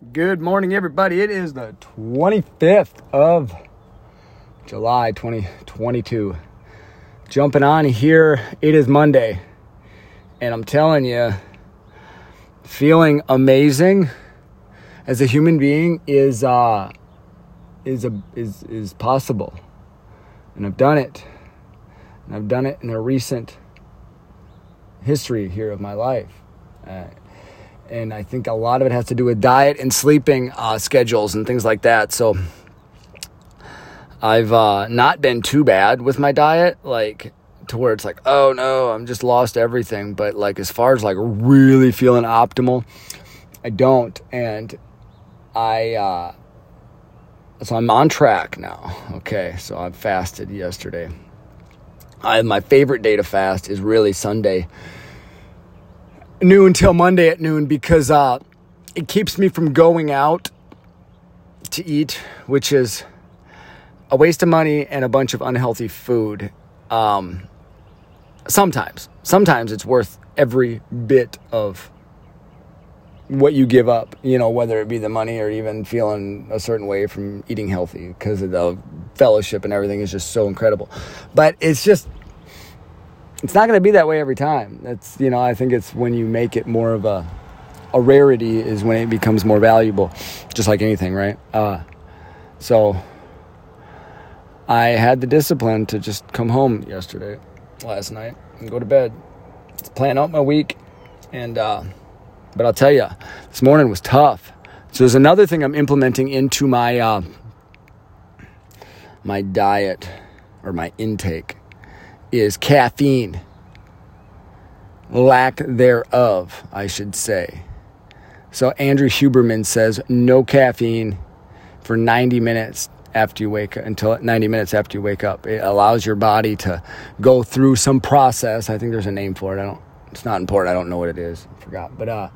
Good morning, everybody. It is the 25th of July 2022. Jumping on here, it is Monday. And I'm telling you, feeling amazing as a human being is uh is a is is possible. And I've done it. And I've done it in a recent history here of my life. Uh, and I think a lot of it has to do with diet and sleeping uh, schedules and things like that. So I've uh, not been too bad with my diet, like to where it's like, oh no, I'm just lost everything. But like as far as like really feeling optimal, I don't, and I. Uh, so I'm on track now. Okay, so I fasted yesterday. I, my favorite day to fast is really Sunday noon till Monday at noon because uh, it keeps me from going out to eat, which is a waste of money and a bunch of unhealthy food. Um, sometimes, sometimes it's worth every bit of what you give up, you know, whether it be the money or even feeling a certain way from eating healthy because of the fellowship and everything is just so incredible. But it's just it's not going to be that way every time. That's you know I think it's when you make it more of a a rarity is when it becomes more valuable, just like anything, right? Uh, so I had the discipline to just come home yesterday, last night, and go to bed. Plan out my week, and uh, but I'll tell you, this morning was tough. So there's another thing I'm implementing into my uh, my diet or my intake is caffeine. Lack thereof, I should say. So Andrew Huberman says no caffeine for 90 minutes after you wake up until 90 minutes after you wake up. It allows your body to go through some process. I think there's a name for it. I don't it's not important. I don't know what it is. I forgot. But uh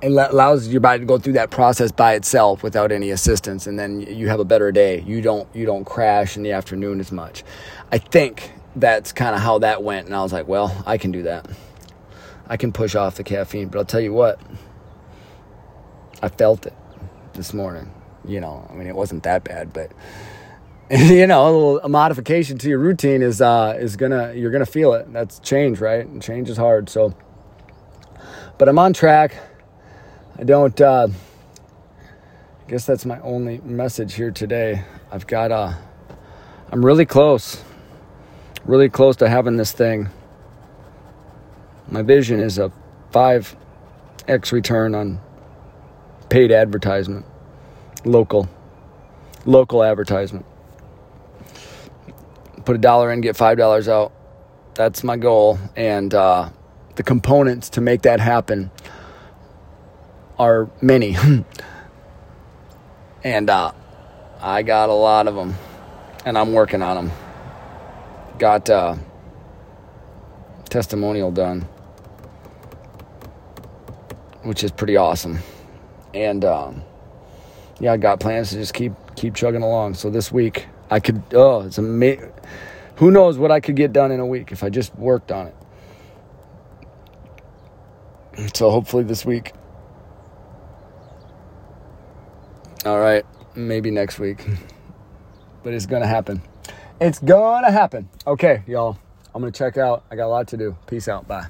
it allows your body to go through that process by itself without any assistance and then you have a better day. You don't you don't crash in the afternoon as much. I think that's kind of how that went and i was like well i can do that. I can push off the caffeine but i'll tell you what i felt it this morning. You know i mean it wasn't that bad but you know a little a modification to your routine is uh is gonna you're gonna feel it. That's change right? And change is hard so. But i'm on track I don't, uh, I guess that's my only message here today. I've got, uh, I'm really close, really close to having this thing. My vision is a 5x return on paid advertisement, local, local advertisement. Put a dollar in, get $5 out. That's my goal. And, uh, the components to make that happen are many. and uh, I got a lot of them, and I'm working on them. Got uh, testimonial done, which is pretty awesome. And um, yeah, I got plans to just keep keep chugging along. So this week I could oh, it's amazing. Who knows what I could get done in a week if I just worked on it. So hopefully this week All right, maybe next week. Hmm. but it's going to happen. It's going to happen. Okay, y'all. I'm going to check out. I got a lot to do. Peace out. Bye.